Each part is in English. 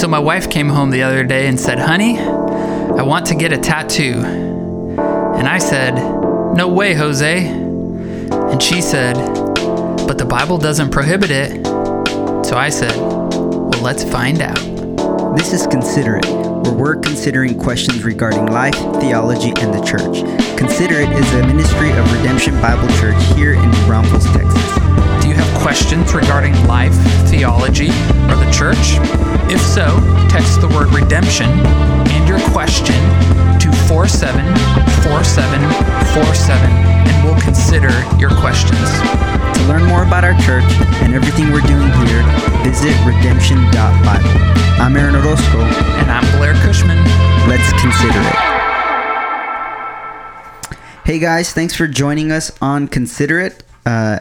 So my wife came home the other day and said, Honey, I want to get a tattoo. And I said, No way, Jose. And she said, But the Bible doesn't prohibit it. So I said, Well, let's find out. This is Consider It, where we're considering questions regarding life, theology, and the church. Consider It is a ministry of Redemption Bible Church here in New Braunfels, Texas. Have questions regarding life, theology, or the church? If so, text the word redemption and your question to 474747 and we'll consider your questions. To learn more about our church and everything we're doing here, visit redemption.bible. I'm Aaron Orozco. And I'm Blair Cushman. Let's consider it. Hey guys, thanks for joining us on Consider It. Uh,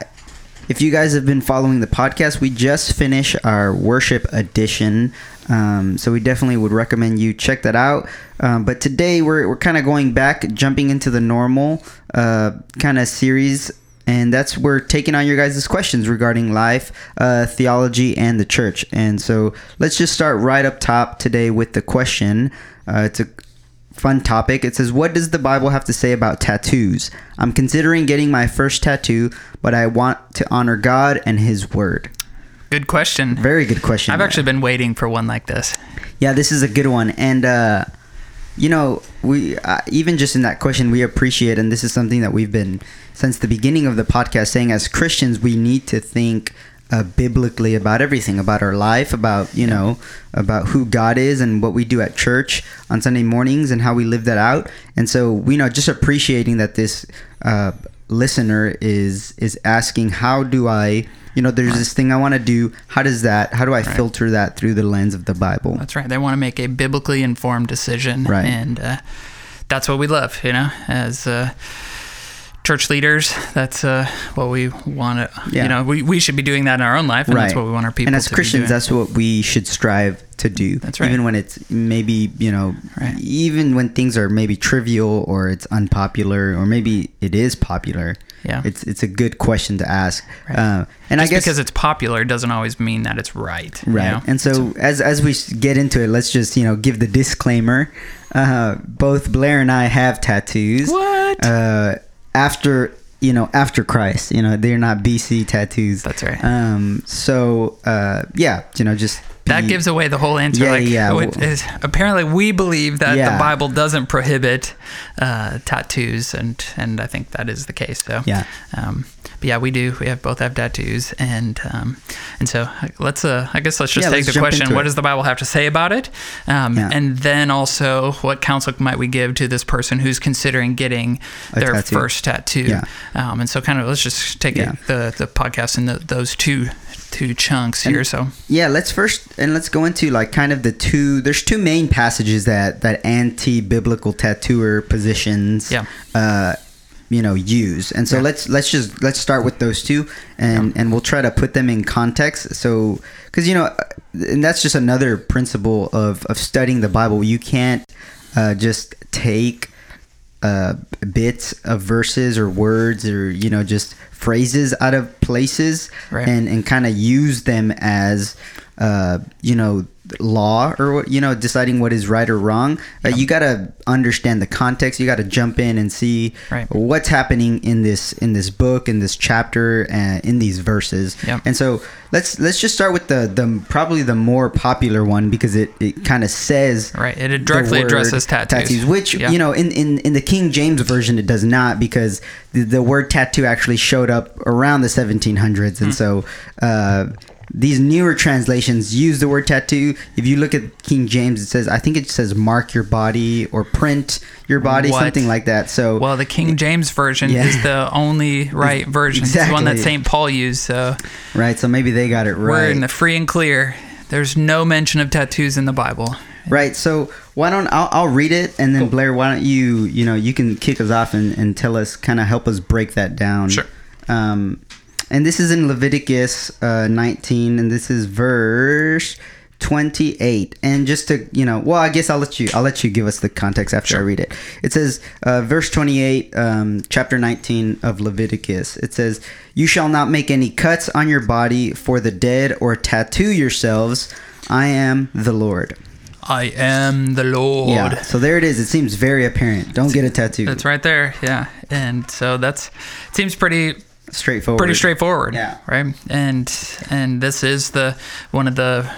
if you guys have been following the podcast, we just finished our worship edition. Um, so we definitely would recommend you check that out. Um, but today we're, we're kind of going back, jumping into the normal uh, kind of series. And that's we're taking on your guys' questions regarding life, uh, theology, and the church. And so let's just start right up top today with the question. Uh, it's a fun topic. It says, What does the Bible have to say about tattoos? I'm considering getting my first tattoo, but I want to honor God and His Word. Good question. Very good question. I've actually been waiting for one like this. Yeah, this is a good one. And, uh, you know, we uh, even just in that question, we appreciate, and this is something that we've been since the beginning of the podcast saying as Christians, we need to think uh, biblically about everything about our life about you know about who god is and what we do at church on sunday mornings and how we live that out and so we know just appreciating that this uh, listener is is asking how do i you know there's this thing i want to do how does that how do i Right. filter that through the lens of the bible That's right. They want to make a biblically informed decision, Right. And uh, that's what we love, you know, as uh, church leaders. That's uh, what we want to. Yeah. You know, we, we should be doing that in our own life, and that's what we want our people. and as christians that's what we should strive to do That's right. even when it's maybe you know Right. even when things are maybe trivial or it's unpopular or maybe it is popular Yeah. it's it's a good question to ask Right. uh, and Just i guess because it's popular doesn't always mean that it's right. you right know? and so as as we get into it let's just you know give the disclaimer uh, both blair and i have tattoos What? uh, after you know after christ you know they're not bc tattoos That's right. um so uh yeah you know just that gives away the whole answer. Yeah, like, yeah, is- apparently, we believe that Yeah. the Bible doesn't prohibit uh, tattoos, and and I think that is the case. So Yeah. um, but yeah, we do. We have both have tattoos, and um, and so let's. Uh, I guess let's just Yeah, take let's the question: What does the Bible have to say about it? Um, Yeah. And then also, what counsel might we give to this person who's considering getting A their tattoo. first tattoo? Yeah. Um, and so, kind of, let's just take it, the the podcast in the, those two two chunks And- here. So yeah let's first and let's go into like kind of the two there's two main passages that that anti-biblical tattooer positions Yeah. uh you know use and so Yeah. let's let's just let's start with those two and and we'll try to put them in context so because you know and that's just another principle of of studying the bible you can't uh just take uh, bits of verses or words or you know just phrases out of places Right. and and kind of use them as uh, you know law or what you know deciding what is right or wrong uh, you got to understand the context you got to jump in and see Right. what's happening in this in this book in this chapter uh, in these verses Yeah. and so let's let's just start with the the probably the more popular one because it, it kind of says Right. It directly addresses tattoos. which Yeah. you know in, in in the King James version it does not because the, the word tattoo actually showed up around the 1700s Hmm. and so uh, these newer translations use the word tattoo. If you look at King James, it says I think it says mark your body or print your body, What? something like that. So Well, the King James version Yeah. is the only right version. It's the one that St. Paul used. So right, so maybe they got it right. we're in the free and clear. There's no mention of tattoos in the Bible. Right. So why don't I'll, I'll read it and then Blair, why don't you you know you can kick us off and, and tell us kind of help us break that down. Sure. Um, and this is in Leviticus uh, 19, and this is verse 28. And just to you know, well, I guess I'll let you I'll let you give us the context after I read it. It says uh, verse 28, um, chapter 19 of Leviticus. It says, "You shall not make any cuts on your body for the dead or tattoo yourselves." I am the Lord. I am the Lord. Yeah. So there it is. It seems very apparent. Don't get a tattoo. That's right there. Yeah. And so that's it seems pretty straightforward. pretty straightforward. Yeah. Right. And and this is the one of the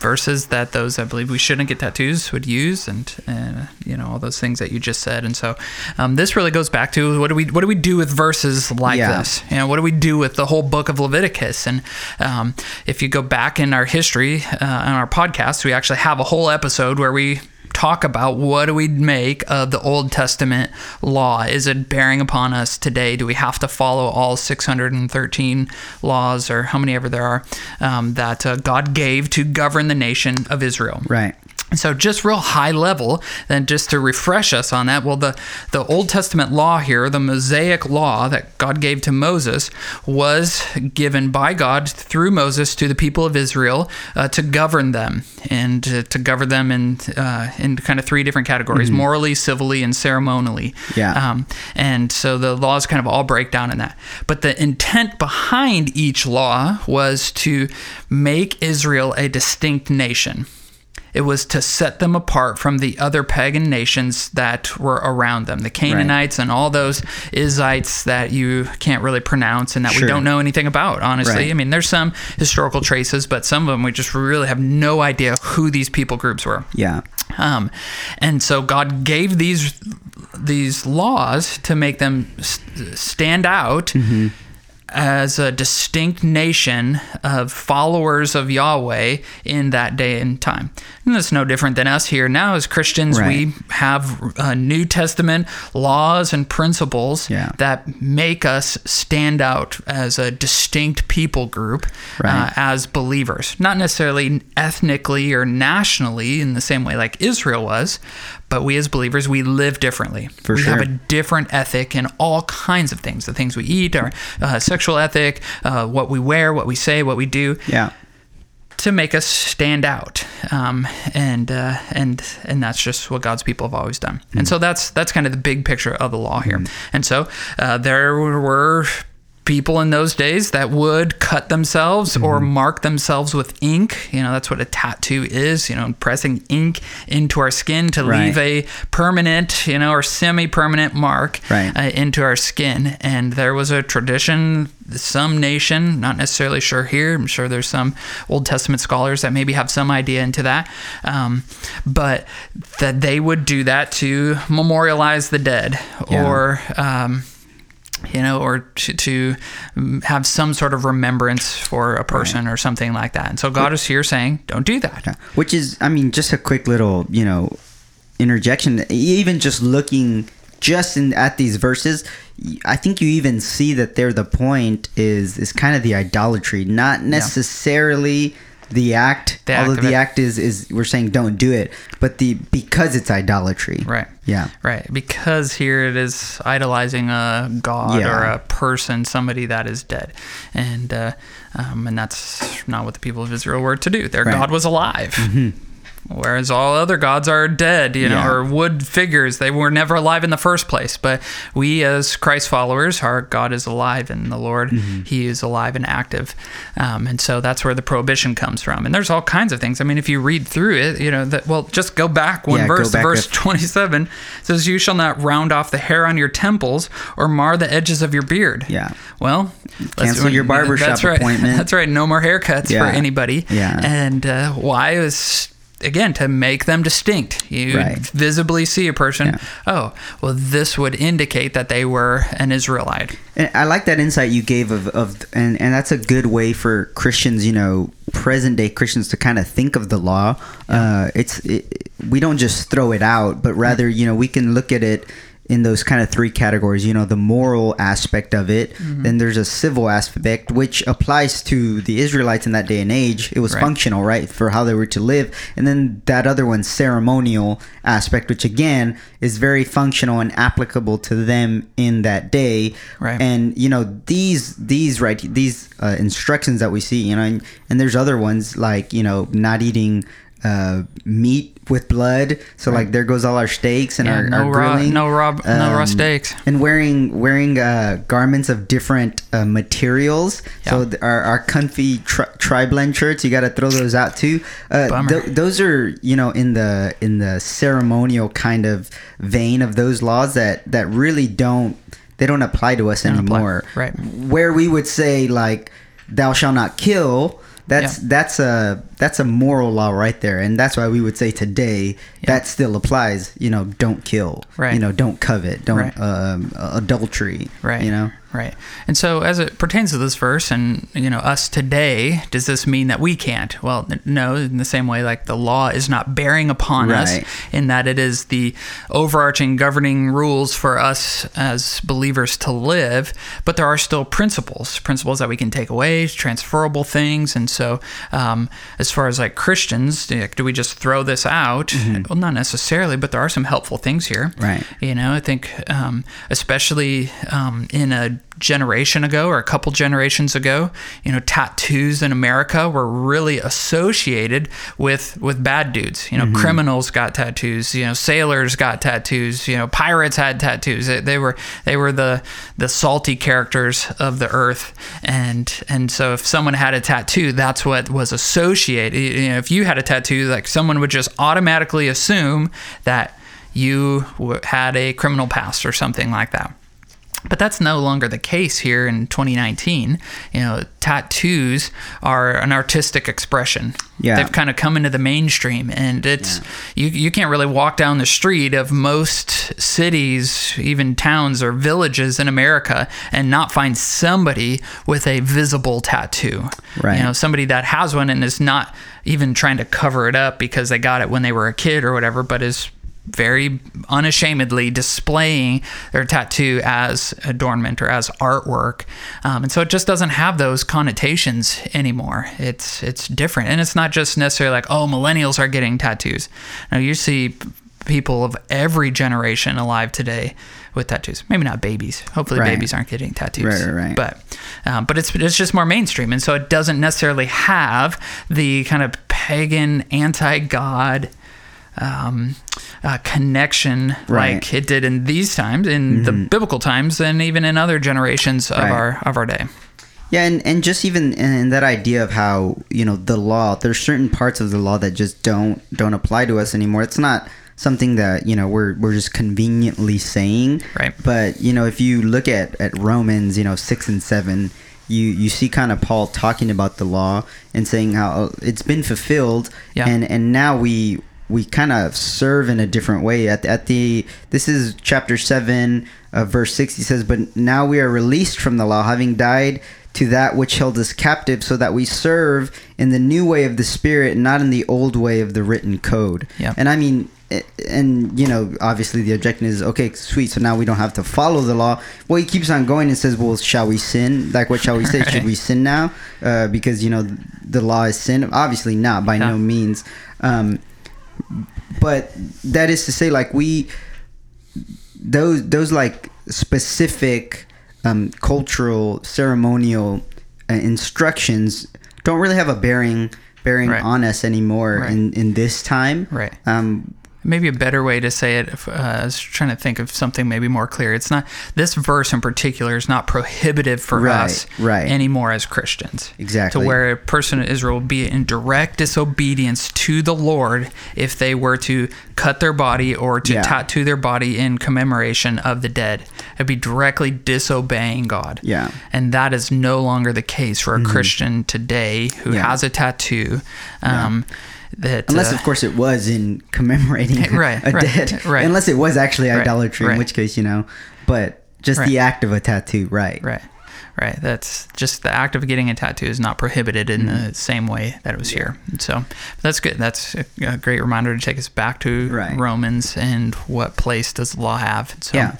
verses that those I believe we shouldn't get tattoos would use, and, and you know all those things that you just said. And so um, this really goes back to what do we what do we do with verses like Yeah. this? You know, what do we do with the whole book of Leviticus? And um, if you go back in our history uh, on our podcast, we actually have a whole episode where we talk about what do we make of the Old Testament law? Is it bearing upon us today? Do we have to follow all 613 laws or how many ever there are um, that uh, God gave to govern the nation of Israel? Right. So just real high level, then just to refresh us on that, well, the, the Old Testament law here, the Mosaic law that God gave to Moses, was given by God through Moses to the people of Israel uh, to govern them and uh, to govern them in uh, in kind of three different categories: morally, civilly, and ceremonially. Yeah. Um, and so the laws kind of all break down in that. But the intent behind each law was to make Israel a distinct nation. It was to set them apart from the other pagan nations that were around them, the Canaanites and all those Izzites that you can't really pronounce and that Sure. we don't know anything about, honestly. Right. I mean, there's some historical traces, but some of them we just really have no idea who these people groups were. Yeah. Um, and so God gave these these laws to make them stand out as a distinct nation of followers of Yahweh in that day and time. And that's no different than us here now as Christians. Right. We have uh, New Testament laws and principles Yeah. that make us stand out as a distinct people group uh, as believers. Not necessarily ethnically or nationally in the same way like Israel was, but we as believers, we live differently. For we have a different ethic in all kinds of things the things we eat, our uh, sexual ethic, uh, what we wear, what we say, what we do Yeah. to make us stand out, um, and uh, and and that's just what God's people have always done. And so that's that's kind of the big picture of the law here. And so uh, there were people in those days that would cut themselves or mark themselves with ink. You know, that's what a tattoo is. You know, pressing ink into our skin to Right. leave a permanent, you know, or semi-permanent mark Right. uh, into our skin. And there was a tradition, some nation, not necessarily sure here. I'm sure there's some Old Testament scholars that maybe have some idea into that, um, but that they would do that to memorialize the dead Yeah. or. Um, you know, or to, to have some sort of remembrance for a person or something like that. And so God is here saying, don't do that. Which is, I mean, just a quick little, you know, interjection. Even just looking just in at these verses, I think you even see that there the point is is kind of the idolatry, not necessarily the act. The act although of the it. act is is we're saying don't do it, but the because it's idolatry. Right. Yeah. Right. Because here it is idolizing a god Yeah. or a person, somebody that is dead. And uh, um, and that's not what the people of Israel were to do. Their Right. God was alive. Whereas all other gods are dead, you know, Yeah. or wood figures. They were never alive in the first place. But we, as Christ followers, our God is alive, and the Lord, Mm-hmm. He is alive and active. Um, and so that's where the prohibition comes from. And there's all kinds of things. I mean, if you read through it, you know, that, well, just go back one Yeah, verse to back verse a- 27 says, You shall not round off the hair on your temples or mar the edges of your beard. Yeah. Well, Cancel your barbershop that's right. appointment. That's right. No more haircuts Yeah. for anybody. Yeah. And uh, why is. Again, to make them distinct. You Right. visibly see a person. Yeah. Oh, well, this would indicate that they were an Israelite. And I like that insight you gave of, of and, and that's a good way for Christians, you know, present day Christians to kind of think of the law. Uh, it's it, we don't just throw it out, but rather, you know, we can look at it in those kind of three categories. You know, the moral aspect of it. Mm-hmm. Then there's a civil aspect, which applies to the Israelites in that day and age. It was Right. functional, right, for how they were to live. And then that other one, ceremonial aspect, which again is very functional and applicable to them in that day Right. and you know these these right these uh, instructions that we see you know and, and there's other ones like you know not eating uh, meat with blood. So Right. like there goes all our steaks and Yeah, our, no our raw, grilling. no raw, no raw Um, steaks. and wearing wearing uh, garments of different uh, materials. So Yeah. th- our, our comfy tri- tri-blend shirts, you got to throw those out too. Uh, th- those are you know in the in the ceremonial kind of vein of those laws that that really don't they don't apply to us don't apply. anymore. Right. Where we would say like thou shalt not kill. That's Yeah. that's a that's a moral law right there, and that's why we would say today Yeah. that still applies. You know, don't kill. Right. You know, don't covet. Don't Right. um, adultery. Right. You know. Right. And so, as it pertains to this verse and, you know, us today, does this mean that we can't? Well, no, in the same way, like the law is not bearing upon us in that it is the overarching governing rules for us as believers to live, but there are still principles, principles that we can take away, transferable things. And so, um, as far as like Christians, do we just throw this out? Well, not necessarily, but there are some helpful things here. Mm-hmm. Right. You know, I think um, especially um, in a generation ago or a couple generations ago, you know, tattoos in America were really associated with with bad dudes. You know, Mm-hmm. criminals got tattoos. You know, sailors got tattoos. You know, pirates had tattoos. They, they were they were the the salty characters of the earth. And and so if someone had a tattoo, that's what was associated. You know, if you had a tattoo, like someone would just automatically assume that you had a criminal past or something like that. But that's no longer the case here in 2019. You know, tattoos are an artistic expression. Yeah. They've kind of come into the mainstream and it's you you can't really walk down the street of most cities, even towns or villages in America and not find somebody with a visible tattoo. Right. You know, somebody that has one and is not even trying to cover it up because they got it when they were a kid or whatever, but is very unashamedly displaying their tattoo as adornment or as artwork, um, and so it just doesn't have those connotations anymore. It's it's different, and it's not just necessarily like oh millennials are getting tattoos. Now you see people of every generation alive today with tattoos. Maybe not babies. Hopefully Right. babies aren't getting tattoos. Right, right, right. But um, but it's it's just more mainstream, and so it doesn't necessarily have the kind of pagan, anti-God um, uh, connection Right. like it did in these times, in the biblical times, and even in other generations of Right. our of our day. Yeah, and, and just even in that idea of how you know the law, there's certain parts of the law that just don't don't apply to us anymore. It's not something that you know we're we're just conveniently saying. Right. But you know, if you look at at Romans, you know, six and seven. You, you see kind of Paul talking about the law and saying how it's been fulfilled Yeah. and and now we we kind of serve in a different way. At, at the this is chapter 7 uh, verse 6 he says but now we are released from the law having died to that which held us captive so that we serve in the new way of the spirit not in the old way of the written code. Yeah. and i mean eh, and you know obviously the objection is okay sweet so now we don't have to follow the law. Well he keeps on going and says well shall we sin? Like what shall we say? Should we sin now? Uh, because you know the law is sin. Obviously not by Yeah. no means. Um, but that is to say like we those those like specific um, cultural ceremonial uh, instructions don't really have a bearing bearing Right. on us anymore Right. in in this time Right. um Maybe a better way to say it. If, uh, I was trying to think of something maybe more clear. It's not this verse in particular is not prohibitive for Right, us right. anymore as Christians. Exactly. To where a person of Israel would be in direct disobedience to the Lord if they were to cut their body or to Yeah. tattoo their body in commemoration of the dead. It'd be directly disobeying God. Yeah. Mm-hmm. And that is no longer the case for a Christian today who Yeah. has a tattoo. Um, That unless uh, of course it was in commemorating Right, a right, dead right. unless it was actually Right, idolatry in which case you know but just the act of a tattoo right Right. Right. That's just the act of getting a tattoo is not prohibited in Mm-hmm. the same way that it was here. So that's good. That's a, a great reminder to take us back to Right. Romans and what place does the law have. So Yeah.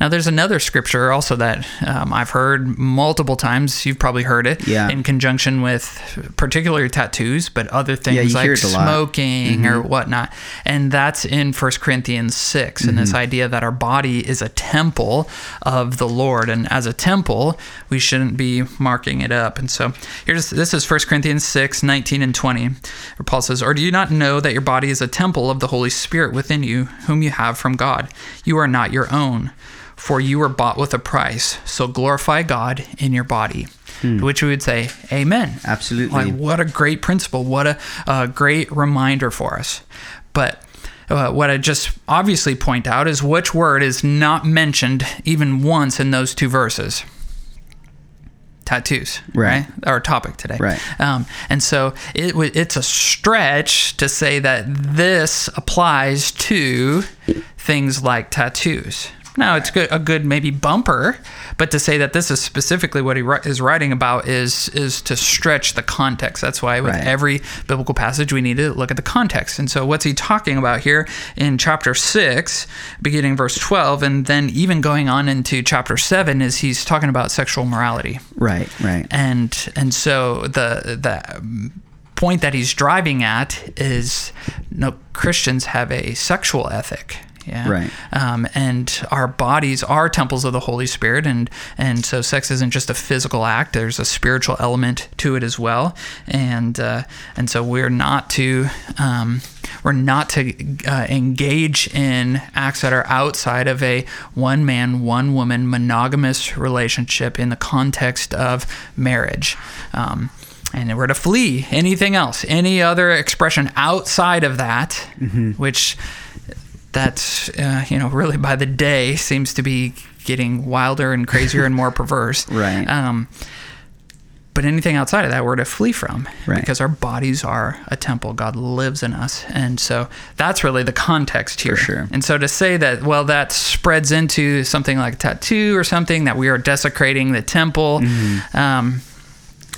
now there's another scripture also that um, I've heard multiple times. You've probably heard it Yeah. in conjunction with particular tattoos, but other things you like hear it a lot. Mm-hmm. smoking or whatnot. And that's in 1 Corinthians 6 and Mm-hmm. this idea that our body is a temple of the Lord. And as a temple, we shouldn't be marking it up. And so here's this is 1 Corinthians 6, 19 and 20, where Paul says, Or do you not know that your body is a temple of the Holy Spirit within you, whom you have from God? You are not your own, for you were bought with a price. So glorify God in your body. To which we would say, Amen. Absolutely. Like, what a great principle. What a, a great reminder for us. But uh, what I just obviously point out is which word is not mentioned even once in those two verses. Tattoos, Right. right? Our topic today, Right. Um, and so it it's a stretch to say that this applies to things like tattoos. Now it's good, a good maybe bumper, but to say that this is specifically what he is writing about is is to stretch the context. That's why with Right. every biblical passage we need to look at the context. And so what's he talking about here in chapter six, beginning verse twelve, and then even going on into chapter seven, is he's talking about sexual morality Right, right. and and so the the point that he's driving at is no Christians have a sexual ethic. Yeah. Right. Um, and our bodies are temples of the Holy Spirit, and and so sex isn't just a physical act. There's a spiritual element to it as well, and uh, and so we're not to um, we're not to uh, engage in acts that are outside of a one man, one woman monogamous relationship in the context of marriage. Um, and we're to flee anything else, any other expression outside of that, which that's uh, you know really by the day seems to be getting wilder and crazier and more perverse. Right. Um, but anything outside of that, we're to flee from Right. because our bodies are a temple. God lives in us, and so that's really the context here. sure. And so to say that, well, that spreads into something like a tattoo or something that we are desecrating the temple. Mm-hmm. Um,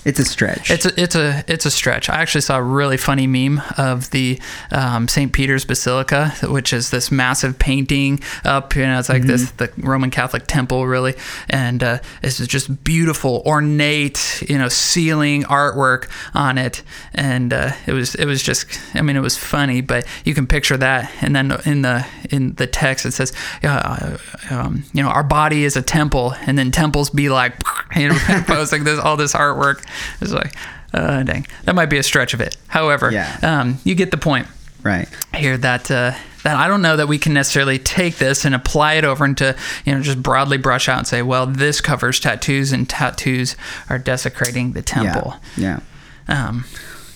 It's a stretch. it's a it's a it's a stretch. I actually saw a really funny meme of the um, St. Peter's Basilica, which is this massive painting up. You know, it's like this the Roman Catholic temple, really, and uh, it's just beautiful, ornate, you know, ceiling artwork on it, and uh, it was it was just. I mean, it was funny, but you can picture that, and then in the in the text it says, uh, um, you know, our body is a temple, and then temples be like, you know, posting this all this artwork. It's like, uh, dang, that might be a stretch of it. However, Yeah. um, you get the point right. here that uh, that I don't know that we can necessarily take this and apply it over into you know just broadly brush out and say, well, this covers tattoos and tattoos are desecrating the temple. Yeah. Yeah. Um,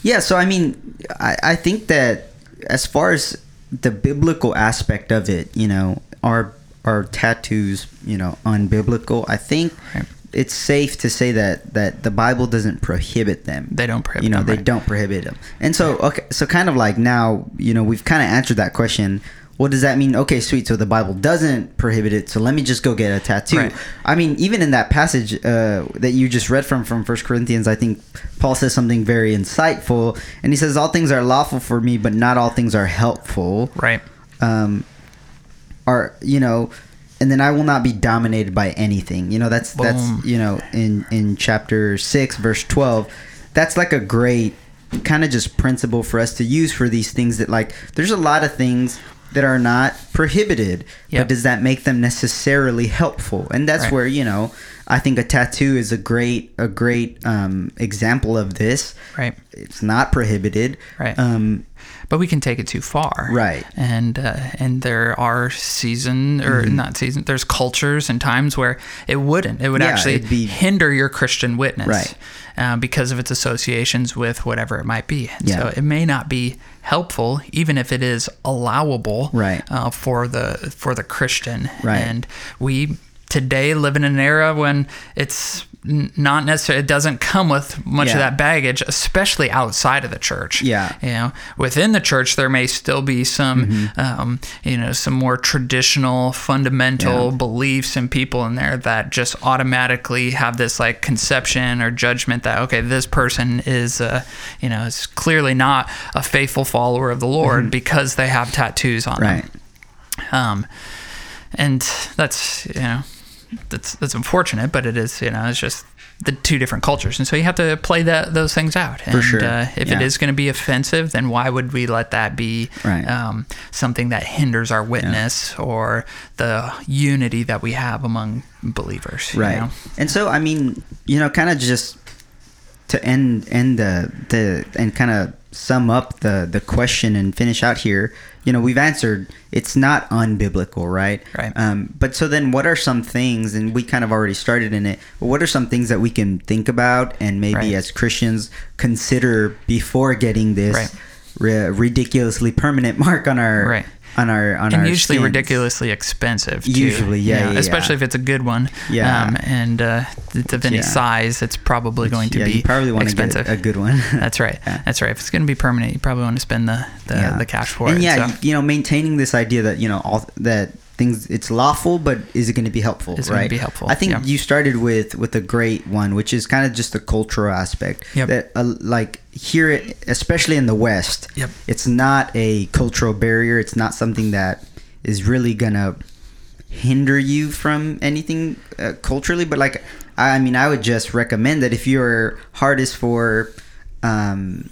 Yeah, so I mean, I, I think that as far as the biblical aspect of it, you know, are are tattoos, you know, unbiblical? I think Right. It's safe to say that that the Bible doesn't prohibit them. They don't prohibit You know, them, they right. don't prohibit them. And so, okay, so kind of like now, you know, we've kind of answered that question. What does that mean? Okay, sweet. So the Bible doesn't prohibit it. So let me just go get a tattoo. Right. I mean, even in that passage uh, that you just read from from First Corinthians, I think Paul says something very insightful, and he says, "All things are lawful for me, but not all things are helpful." right. Um, are you know, and then I will not be dominated by anything. You know, that's Boom. that's you know in in chapter six, verse twelve. That's like a great kind of just principle for us to use for these things that like there's a lot of things that are not prohibited Yep. but does that make them necessarily helpful and that's Right. where you know i think a tattoo is a great a great um, example of this Right. it's not prohibited Right. um, but we can take it too far Right. and uh, and there are season or Mm-hmm. not season there's cultures and times where it wouldn't it would Yeah, actually be- hinder your christian witness Right. uh, because of its associations with whatever it might be And Yeah. so it may not be helpful even if it is allowable Right. uh, for the for the christian Right. and we today live in an era when it's not necessarily it doesn't come with much Yeah. of that baggage especially outside of the church Yeah. you know within the church there may still be some Mm-hmm. um, you know some more traditional fundamental Yeah. beliefs and people in there that just automatically have this like conception or judgment that okay this person is uh, you know is clearly not a faithful follower of the lord because they have tattoos on Mm-hmm. right them um, and that's you know that's that's unfortunate, but it is you know it's just the two different cultures, and so you have to play that those things out. And, sure. Uh, if it Yeah. is going to be offensive, then why would we let that be Right. um, something that hinders our witness or the unity that we have among believers? you right know? and so i mean you know kind of just to end end the the and kind of sum up the the question and finish out here you know we've answered it's not unbiblical right Right. um, but so then what are some things and we kind of already started in it but what are some things that we can think about and maybe Right. as christians consider before getting this Right. ri- ridiculously permanent mark on our Right. On our on and our usually skins. ridiculously expensive. Too, Usually, yeah, know, yeah, especially yeah. if it's a good one. Yeah. um, and uh, it's of any Yeah. size, it's probably going to yeah, be you probably want to expensive. get a good one That's right. Yeah. That's right. If it's going to be permanent, you probably want to spend the the, Yeah. the cash for and it. yeah, so. you know, maintaining this idea that you know all that things it's lawful, but is it going to be helpful? Is it gonna right? be helpful? I think Yeah. you started with with a great one, which is kind of just the cultural aspect. Yep. That uh, like here, especially in the West, Yep. it's not a cultural barrier. It's not something that is really gonna hinder you from anything uh, culturally. But like, I I mean, I would just recommend that if your heart is for um,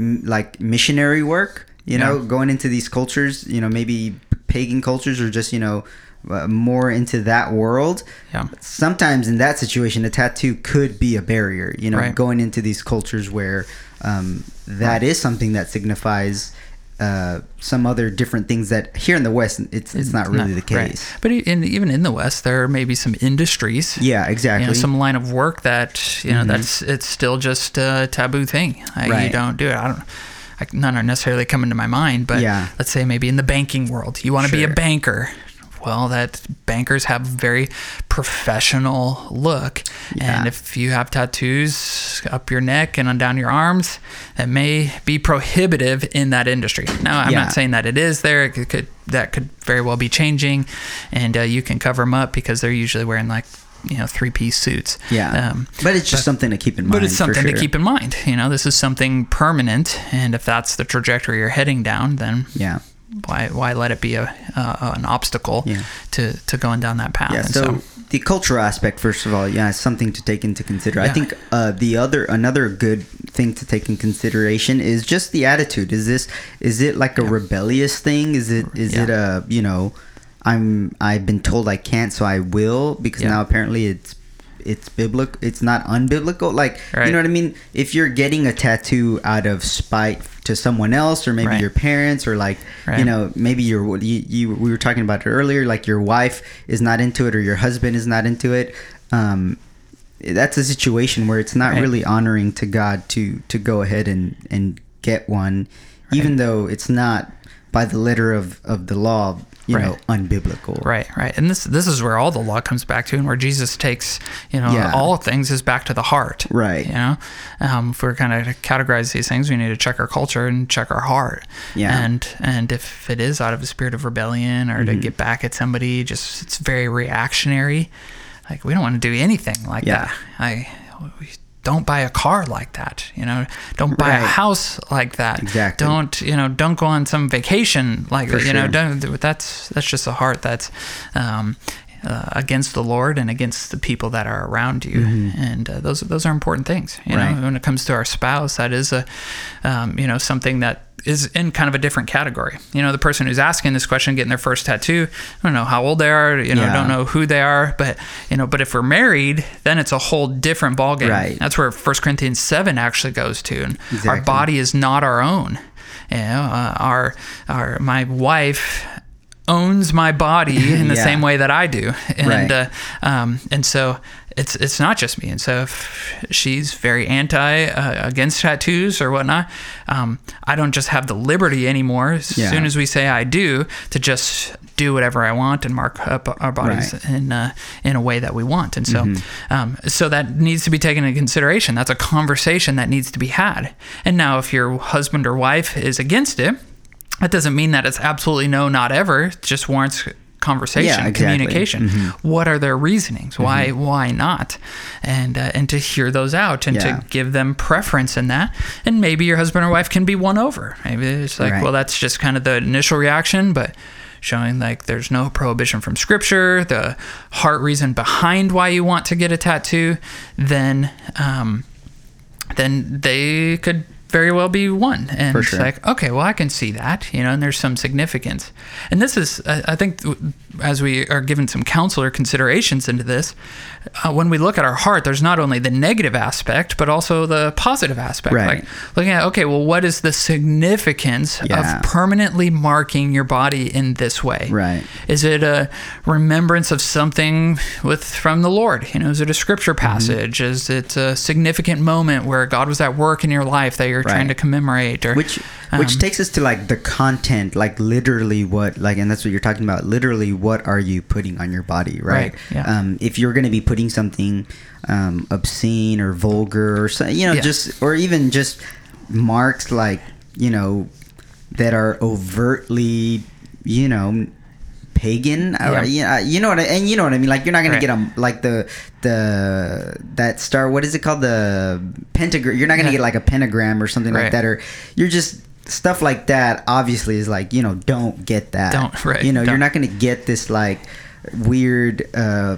m- like missionary work, you know, Yeah. going into these cultures, you know, maybe pagan cultures or just you know uh, more into that world. Yeah. Sometimes in that situation, a tattoo could be a barrier. You know, Right. going into these cultures where um, that is something that signifies. Uh, some other different things that here in the West, it's it's not really the right. case. But e- in, even in the West, there may be some industries. Yeah, exactly. You know, some line of work that you know that's it's still just a taboo thing. Like, You don't do it. I don't. None are necessarily coming to my mind, but Yeah. let's say maybe in the banking world, you want to be a banker. Well, that bankers have very professional look, Yeah. and if you have tattoos up your neck and on down your arms, that may be prohibitive in that industry. Now, I'm Yeah. not saying that it is there. It could, could that could very well be changing, and uh, you can cover them up because they're usually wearing like you know three piece suits. yeah, Um, but it's just something to keep in mind. but it's something to keep in mind. You know, this is something permanent, and if that's the trajectory you're heading down, then Yeah. why why let it be a uh, an obstacle Yeah. to to going down that path? Yeah. And So, the cultural aspect, first of all, yeah, is something to take into consider. I think uh, the other another good thing to take in consideration is just the attitude. Is this is it like a rebellious thing? Is it is Yeah. it a you know, I'm I've been told I can't, so I will because Yeah. now apparently it's it's biblical. It's not unbiblical. Like you know what I mean. If you're getting a tattoo out of spite to someone else, or maybe Right. your parents, or like you know, maybe your you, you we were talking about it earlier. Like your wife is not into it, or your husband is not into it. Um, that's a situation where it's not Right. really honoring to God to to go ahead and and get one, even though it's not by the letter of of the law, you know, unbiblical. Right, right, and this this is where all the law comes back to, and where Jesus takes you know Yeah. all things is back to the heart. Right. You know, um, if we're kind of to categorize these things, we need to check our culture and check our heart. Yeah. And and if it is out of a spirit of rebellion or Mm-hmm. to get back at somebody, just it's very reactionary. Like we don't want to do anything like Yeah. that. I we don't buy a car like that. You know, don't buy a house like that. Exactly. Don't you know? Don't go on some vacation like For that. You know, don't. That's that's just a heart that's. Um, uh, against the Lord and against the people that are around you, and uh, those those are important things. You Mm-hmm. Right. know, when it comes to our spouse, that is a, um, you know, something that is in kind of a different category. You know, the person who's asking this question, getting their first tattoo, I don't know how old they are. You know, Yeah. don't know who they are, but you know, but if we're married, then it's a whole different ballgame. Right. That's where First Corinthians seven actually goes to, and our body is not our own. You know, uh, our our my wife owns my body in the Yeah. same way that I do, and Right. uh, um, and so it's it's not just me. And so if she's very anti uh, against tattoos or whatnot, um, I don't just have the liberty anymore. As Yeah. soon as we say I do, to just do whatever I want and mark up our bodies Right. Mm-hmm. in uh, in a way that we want. And so um, so that needs to be taken into consideration. That's a conversation that needs to be had. And now if your husband or wife is against it. That doesn't mean that it's absolutely no, not ever. It just warrants conversation, Yeah, exactly. communication. Mhm. What are their reasonings? Why why not? And uh, and to hear those out and Yeah. to give them preference in that. And maybe your husband or wife can be won over. Maybe it's like, Right. well, that's just kind of the initial reaction, but showing like there's no prohibition from scripture, the heart reason behind why you want to get a tattoo, then um, then they could very well be one. And For it's like, okay, well, I can see that, you know, and there's some significance. And this is, I think, as we are given some counsel or considerations into this, uh, when we look at our heart, there's not only the negative aspect, but also the positive aspect. Right. Like looking at, okay, well, what is the significance Yeah. of permanently marking your body in this way? Right. Is it a remembrance of something with from the Lord? You know, is it a scripture Mm-hmm. passage? Is it a significant moment where God was at work in your life that you're trying to commemorate? Or which which um, takes us to like the content like literally what like and that's what you're talking about literally what are you putting on your body right, Right, yeah. um if you're going to be putting something um obscene or vulgar or so, you know Yeah. just or even just marks like you know that are overtly you know pagan Yeah. or, yeah, you know what I, and you know what I mean like you're not gonna Right. get a like the the that star what is it called the pentagram you're not gonna Yeah. get like a pentagram or something like that or you're just stuff like that obviously is like you know don't get that Don't, right, you know you're don't. not gonna get this like weird uh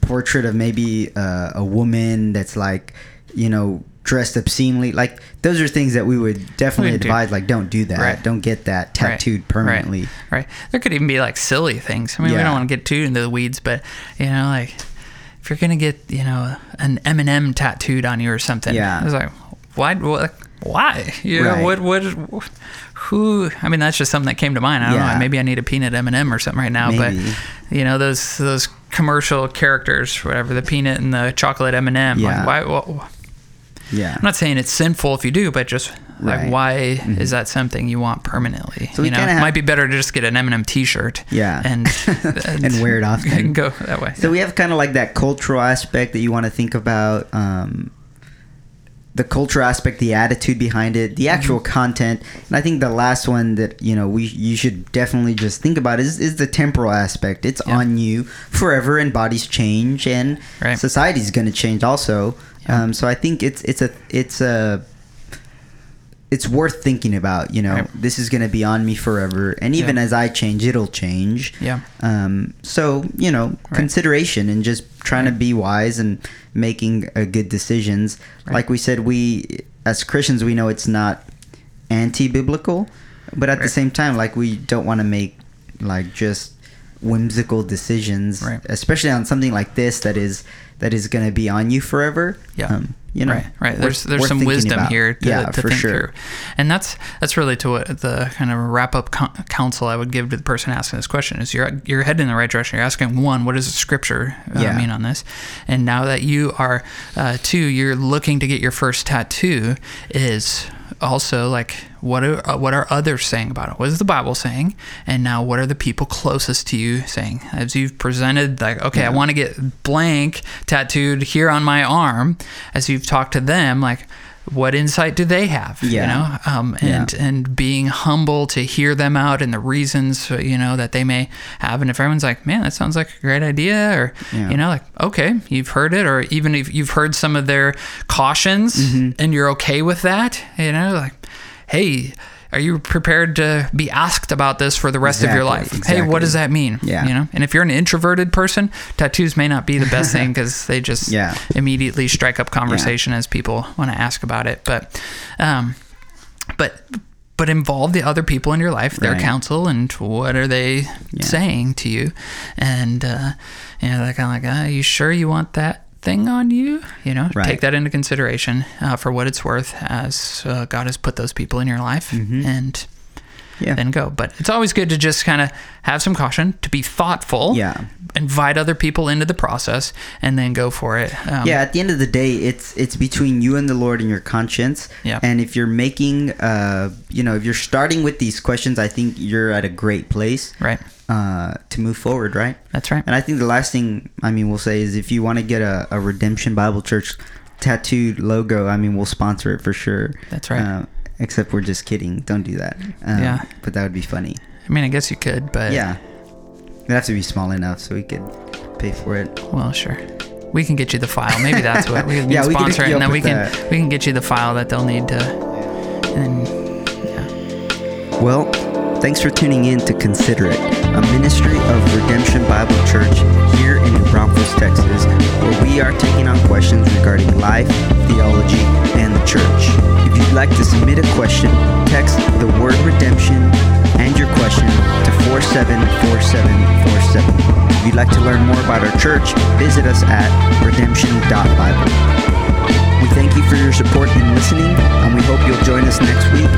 portrait of maybe uh, a woman that's like you know dressed obscenely like those are things that we would definitely do. advise like don't do that Right. don't get that Right, tattooed permanently Right, right. There could even be like silly things. I mean, we don't want to get too into the weeds, but you know, like if you're gonna get you know an M&M tattooed on you or something, Yeah. it's like why? What, why? You know, Right. what? What? Who? I mean, that's just something that came to mind. I don't Yeah. know. Maybe I need a peanut M&M or something right now, Maybe. but you know those those commercial characters, whatever the peanut and the chocolate M&M. Yeah. Like, why? Well, yeah I'm not saying it's sinful if you do, but just like Right. why is that something you want permanently? So you know, kinda it might be better to just get an M&M T-shirt. Yeah. and And wear it often. and go that way. So we have kind of like that cultural aspect that you want to think about, um, the cultural aspect, the attitude behind it, the actual Mm-hmm. content, and I think the last one that you know we you should definitely just think about is is the temporal aspect. It's Yeah. on you forever, and bodies change, and Right. society's going to change also. Yeah. Um, so I think it's it's a it's a it's worth thinking about. You know, Right. this is going to be on me forever, and even Yeah. as I change, it'll change. Yeah. Um, so you know, Right. consideration and just trying to be wise and making uh, good decisions. Right. Like we said, we as Christians we know it's not anti-biblical, but at the same time, like we don't want to make like just whimsical decisions, Right. especially on something like this that is that is going to be on you forever. Yeah. Um, you know, right, right. There's there's worth some wisdom about. here to, yeah, to for think sure. through, and that's that's really to what the kind of wrap up co- counsel I would give to the person asking this question is you're you're heading in the right direction. You're asking one, what does the scripture uh, Yeah. mean on this? And now that you are uh, two, you're looking to get your first tattoo. Is also like what are uh, what are others saying about it? What is the Bible saying? And now what are the people closest to you saying? As you've presented, like, okay, I want to get blank tattooed here on my arm. As you've talked to them, like, what insight do they have? Yeah. You know, um, and Yeah. and being humble to hear them out and the reasons uh, you know that they may have. And if everyone's like, man, that sounds like a great idea, or Yeah. you know, like, okay, you've heard it, or even if you've heard some of their cautions Mm-hmm. and you're okay with that, you know, like, hey. Are you prepared to be asked about this for the rest of your Exactly, life? Hey, what does that mean? Yeah. You know, and if you're an introverted person, tattoos may not be the best thing because they just Yeah. immediately strike up conversation as people want to ask about it. But, um, but but involve the other people in your life, their Right. counsel, and what are they Yeah. saying to you, and uh, you know, they're kind of like, "Are you sure you want that?" Thing on you you know Right. take that into consideration uh, for what it's worth as uh, god has put those people in your life Mhm. and Yeah. then go but it's always good to just kind of have some caution to be thoughtful Yeah. invite other people into the process and then go for it um, yeah at the end of the day it's it's between you and the lord and your conscience Yeah. and if you're making uh you know if you're starting with these questions i think you're at a great place right uh to move forward right that's right and i think the last thing i mean we'll say is if you want to get a, a redemption bible church tattooed logo i mean we'll sponsor it for sure That's right. uh, except we're just kidding don't do that um, Yeah. but that would be funny i mean i guess you could but yeah It'd have to be small enough so we could pay for it. Well, sure. We can get you the file. Maybe that's what we can Yeah, we can sponsor it, and then we with can that. we can get you the file that they'll need to. And yeah. Well, thanks for tuning in to Consider It, a ministry of Redemption Bible Church here in New Braunfels, Texas, where we are taking on questions regarding life, theology, and the church. If you'd like to submit a question, text the word redemption and your question to 474747. If you'd like to learn more about our church, visit us at redemption.bible. We thank you for your support in listening, and we hope you'll join us next week